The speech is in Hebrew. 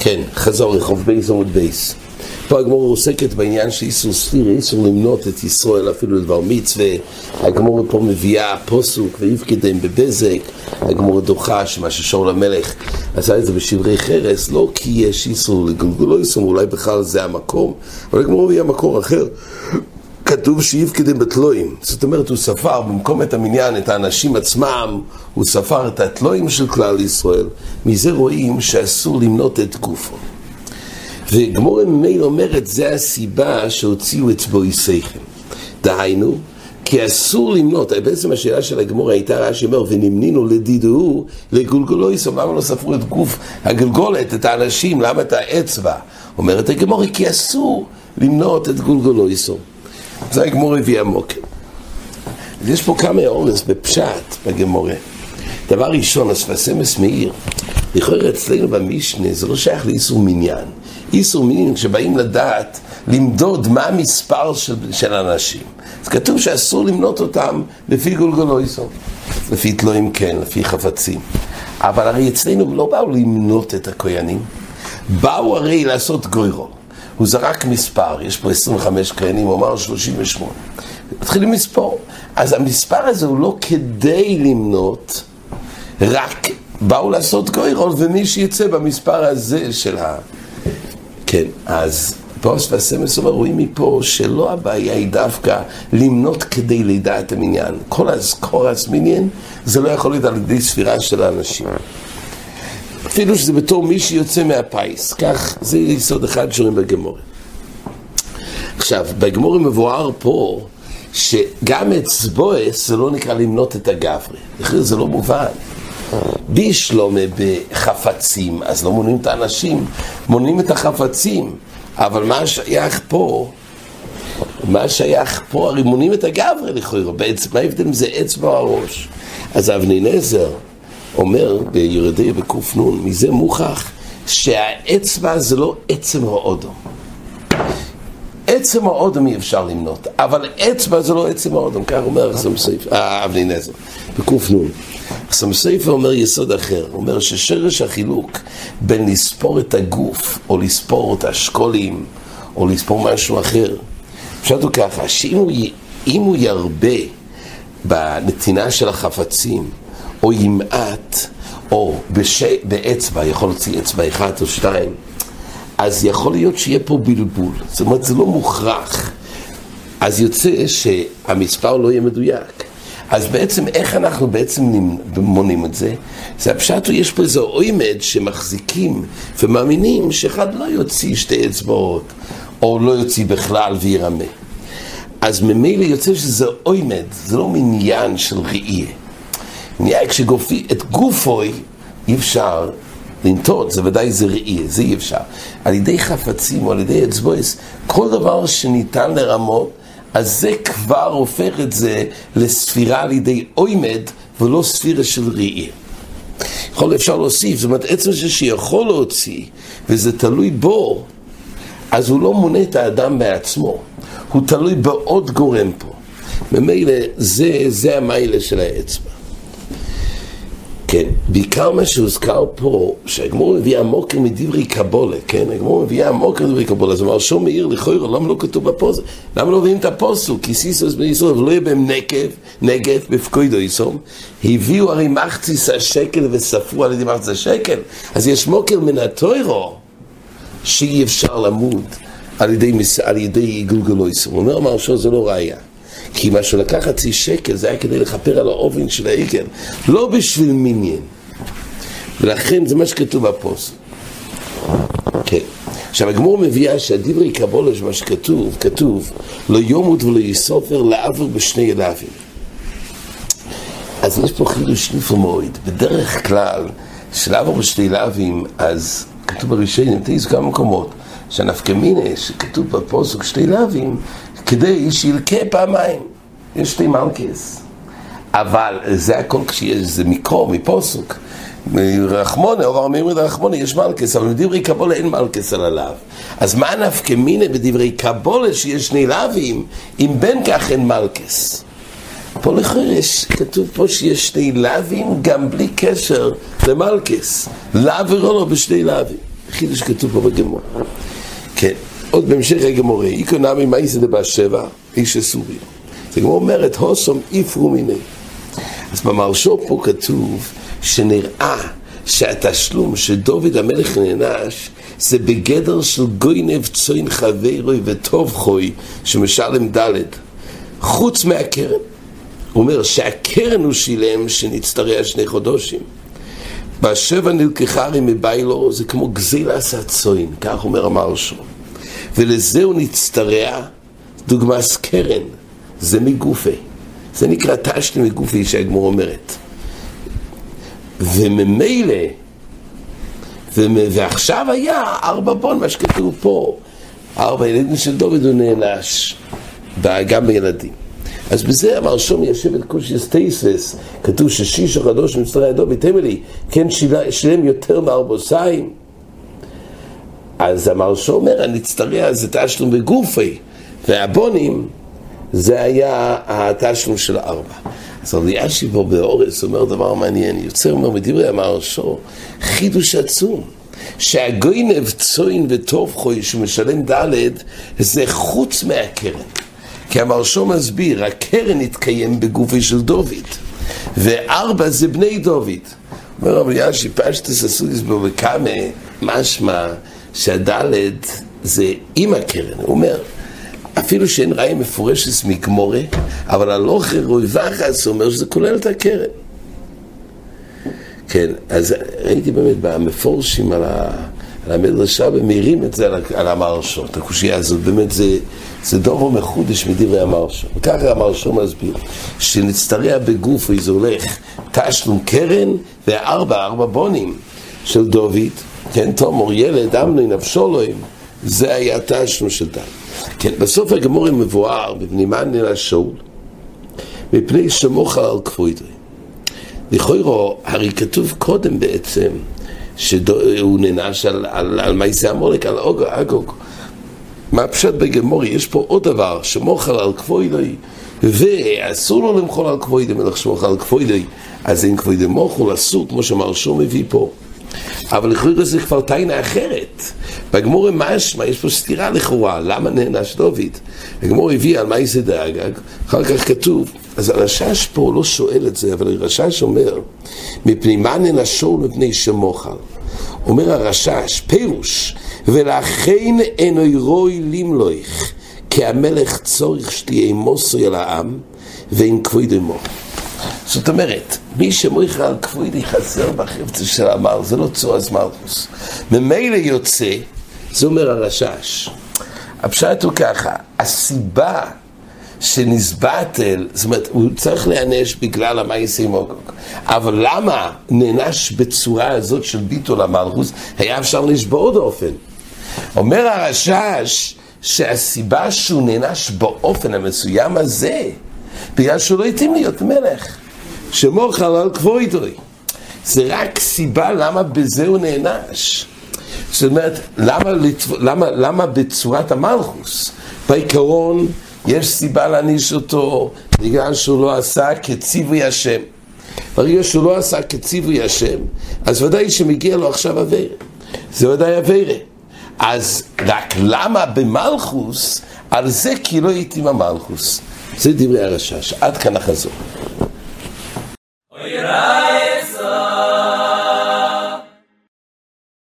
כן, חזור רחוב בייס עמוד בייס. פה הגמור עוסקת בעניין שאיסור ספיר, איסור למנות את ישראל אפילו לדבר מצווה. הגמור פה מביאה פוסוק ויפקדם בבזק. הגמור דוחה שמה ששאול המלך עשה את זה בשברי חרס, לא כי יש איסור לגולגולו איסור, אולי בכלל זה המקום, אבל הגמור מביאה מקור אחר. כתוב שיפקדם בתלויים, זאת אומרת הוא ספר במקום את המניין, את האנשים עצמם, הוא ספר את התלויים של כלל ישראל, מזה רואים שאסור למנות את גופו. וגמור ממילא אומרת, זה הסיבה שהוציאו אצבעו שכל. דהיינו, כי אסור למנות, בעצם השאלה של הגמור הייתה רש"י אומר, ונמנינו לדידו לגולגולו יסום, למה לא ספרו את גוף הגלגולת, את האנשים, למה את האצבע? אומרת הגמור, כי אסור למנות את גולגולו יסום. זה הגמור הביא המוקר. אז יש פה כמה אורס בפשט בגמורה. דבר ראשון, אספסמס מאיר, לכאורה אצלנו במשנה זה לא שייך לאיסור מניין. איסור מניין, כשבאים לדעת, למדוד מה המספר של, של אנשים. אז כתוב שאסור למנות אותם לפי גולגולויסו. לפי תלויים כן, לפי חפצים. אבל הרי אצלנו לא באו למנות את הכהנים, באו הרי לעשות גוירו. הוא זרק מספר, יש פה 25 כהנים, הוא אמר 38. מתחילים לספור. אז המספר הזה הוא לא כדי למנות, רק באו לעשות גוירול, ומי שיצא במספר הזה של ה... כן, אז פוס והסמס אומר, רואים מפה שלא הבעיה היא דווקא למנות כדי לדעת המניין. כל הזכורס מניין, זה לא יכול להיות על ידי ספירה של האנשים. אפילו שזה בתור מי שיוצא מהפיס, כך זה יסוד אחד שרואים בגמורי. עכשיו, בגמורי מבואר פה שגם אצבועס זה לא נקרא למנות את הגברי, זה לא מובן. בישלומה בחפצים, אז לא מונים את האנשים, מונים את החפצים, אבל מה שייך פה? מה שייך פה? הרי מונים את הגברי לכאורה, מה ההבדל אם זה אצבע או הראש? אז אבני נזר אומר בירדי בק"ן, מזה מוכח שהאצבע זה לא עצם האודום. עצם האודום אי אפשר למנות, אבל אצבע זה לא עצם האודום, כך אומר אה, אבני נזר, בק"ן. החסם ספר אומר יסוד אחר, אומר ששרש החילוק בין לספור את הגוף, או לספור את השקולים, או לספור משהו אחר, פשוט הוא ככה, שאם הוא, הוא ירבה בנתינה של החפצים, או ימעט, או בש... באצבע, יכול להוציא אצבע אחת או שתיים, אז יכול להיות שיהיה פה בלבול. זאת אומרת, זה לא מוכרח. אז יוצא שהמספר לא יהיה מדויק. אז בעצם, איך אנחנו בעצם מונים את זה? זה הפשט, יש פה איזה עומד שמחזיקים ומאמינים שאחד לא יוציא שתי אצבעות, או לא יוציא בכלל וירמה. אז ממילא יוצא שזה עומד, זה לא מניין של ראייה. נהיה כשגופי, את גופוי אי אפשר לנטות, זה ודאי זה ראי, זה אי אפשר. על ידי חפצים או על ידי אצבויס, כל דבר שניתן לרמות, אז זה כבר הופך את זה לספירה על ידי עומד ולא ספירה של ראי. יכול אפשר להוסיף, זאת אומרת, עצם זה שיכול להוציא, וזה תלוי בו, אז הוא לא מונה את האדם בעצמו, הוא תלוי בעוד גורם פה. ממילא זה, זה המיילה של האצבע. כן, בעיקר מה שהוזכר פה, שהגמור מביא המוקר מדברי קבולה, כן, הגמור מביא המוקר מדברי קבולה, זאת אומרת, שום מאיר לכוירו, למה לא כתוב בפוסק? למה לא מביאים את הפוסק? כי סיסוס בני ישראל, ולא יהיה בהם נקב, נגב, בפקוידו יסום, הביאו הרי מחציס השקל וספרו על ידי מחציס השקל, אז יש מוקר מן התוירו, שאי אפשר למוד על ידי, על ידי גלגלו יסום. הוא אומר, מרשו, זה לא ראייה. כי מה שהוא לקח חצי שקל זה היה כדי לכפר על האופן של העגל, לא בשביל מיניאן. ולכן זה מה שכתוב בפוסט. כן. עכשיו הגמור מביאה שהדברי קבולה שמה שכתוב, כתוב לא יומות ולא יסופר לעבר בשני אלאבים. אז יש פה חידוש נפלא. בדרך כלל, של לעבור בשני אלאבים, אז כתוב בראשונים, תראי כמה מקומות, שהנפקמינה שכתוב בפוסק שתי לאווים, כדי שילקה פעמיים. יש שתי מלכס. אבל זה הכל כשיש, זה מקרו, מפוסוק. מרחמונה, או ארמי רחמונה, יש מלכס, אבל בדברי קבולה אין מלכס על הלאו. אז מה נפקא מינה בדברי קבולה שיש שני לאווים, אם בין כך אין מלכס? פה לחרש, כתוב פה שיש שני לאווים גם בלי קשר למלכס. לאו ורולו בשני לאווים. חידוש כתוב פה בגמור. כן, עוד בהמשך הגמורה, איקונמי מייסא דבא שבע, איש הסורי. זה גמור אומרת, הוסום איפרו מיני. אז במרשו פה כתוב שנראה שהתשלום שדוד המלך נענש זה בגדר של גוינב צוין חברוי וטוב חוי שמשלם ד' חוץ מהקרן. הוא אומר שהקרן הוא שילם שנצטרע שני חודשים. בשבע נלקחה הרי מביילו זה כמו גזילס הצוין, כך אומר המרשו. ולזה הוא נצטרע דוגמס קרן, זה מגופי. זה נקרא תשתי מגופי שהגמור אומרת. וממילא, ועכשיו היה ארבע בון, מה שכתוב פה, ארבע ילדים של דוד הוא נענש, גם בילדים. אז בזה אמר שום ישב את קושיס טייסס, כתוב ששיש החדוש מצטרע דוד, תמלי, כן שילם יותר מארבוסיים. אז המרשו אומר, הנצטרע זה תשלום בגופי, והבונים זה היה התשלום של ארבע. אז אליאשי פה באורס אומר דבר מעניין, יוצר אומר מדברי המרשו, חידוש עצום. שהגוינב צוין וטוב חוי שמשלם ד' זה חוץ מהקרן. כי המרשו מסביר, הקרן התקיים בגופי של דוד, וארבע זה בני דוד. אומר רבי יאשי, פשטס הסוגיס בו וקאמה, משמע שהדלת זה עם הקרן, הוא אומר, אפילו שאין ראי מפורשת מגמורה, אבל הלוך רוי וחס אומר שזה כולל את הקרן. כן, אז ראיתי באמת במפורשים על, ה, על המדרשה, ומעירים את זה על, המרשו, את הקושייה הזאת, באמת זה, זה דובר מחודש מדברי המרשו. וככה המרשו מסביר, שנצטרע בגוף איזה הולך תשלום קרן וארבע, ארבע בונים של דוד, כן, תומר, ילד, אמנון, אבשולוים, זה היה תשלום של דם. כן, בסוף הגמור מבואר בבנימן אל השאול, מפני שמוכר על כבוידרי. לכאורה, הרי כתוב קודם בעצם, שהוא נענש על, על, על מייסי המולק, על אגוג. מה הפשט בגמורי? יש פה עוד דבר, שמוכר על כבוידרי, ואסור לו למחול על כבוידרי, מלך שמוכר על כבוידרי, אז אין כבוידרי מוכר, אסור, כמו שמרשו מביא פה. אבל לכאורה זה כבר טיינה אחרת. בגמור משמע, יש פה סתירה לכאורה, למה נענש דוד? הגמור הביא על מה זה דאגג, אחר כך כתוב, אז הרשש פה לא שואל את זה, אבל הרשש אומר, מפני מה נענשו מפני שמוחל? אומר הרשש, פירוש, ולכן אינו רוי למלוך, כי המלך צורך שתהיה מוסו אל העם, ואין כבוד עמו. זאת אומרת, מי שמויך על כבודי חסר בחפצה של המל, זה לא צורס מלכוס. ממילא יוצא, זה אומר הרשש. הפשט הוא ככה, הסיבה שנסבטל, זאת אומרת, הוא צריך להיענש בגלל המייסי מוגוג. אבל למה נענש בצורה הזאת של ביטול המלכוס, היה אפשר לשבור אופן. אומר הרשש שהסיבה שהוא נענש באופן המסוים הזה, בגלל שהוא לא התאים להיות מלך. שמור חלל כבוידוי. זה רק סיבה למה בזה הוא נענש. זאת אומרת, למה, למה, למה בצורת המלכוס? בעיקרון יש סיבה להעניש אותו בגלל שהוא לא עשה כציווי השם. ברגע שהוא לא עשה כציווי השם, אז ודאי שמגיע לו עכשיו אביירה. זה ודאי אביירה. אז רק למה במלכוס? על זה כי לא הייתי עם המלכוס. זה דברי הרשש. עד כאן החזור.